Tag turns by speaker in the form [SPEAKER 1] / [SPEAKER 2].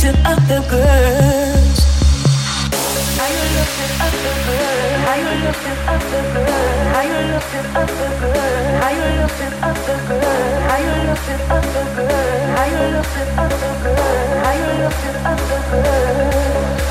[SPEAKER 1] Are you looking up the girls? Are you looking up the? Are you looking up the? Are you looking up the? Are you looking up the? Are you looking up the girl? Are you looking up the girl?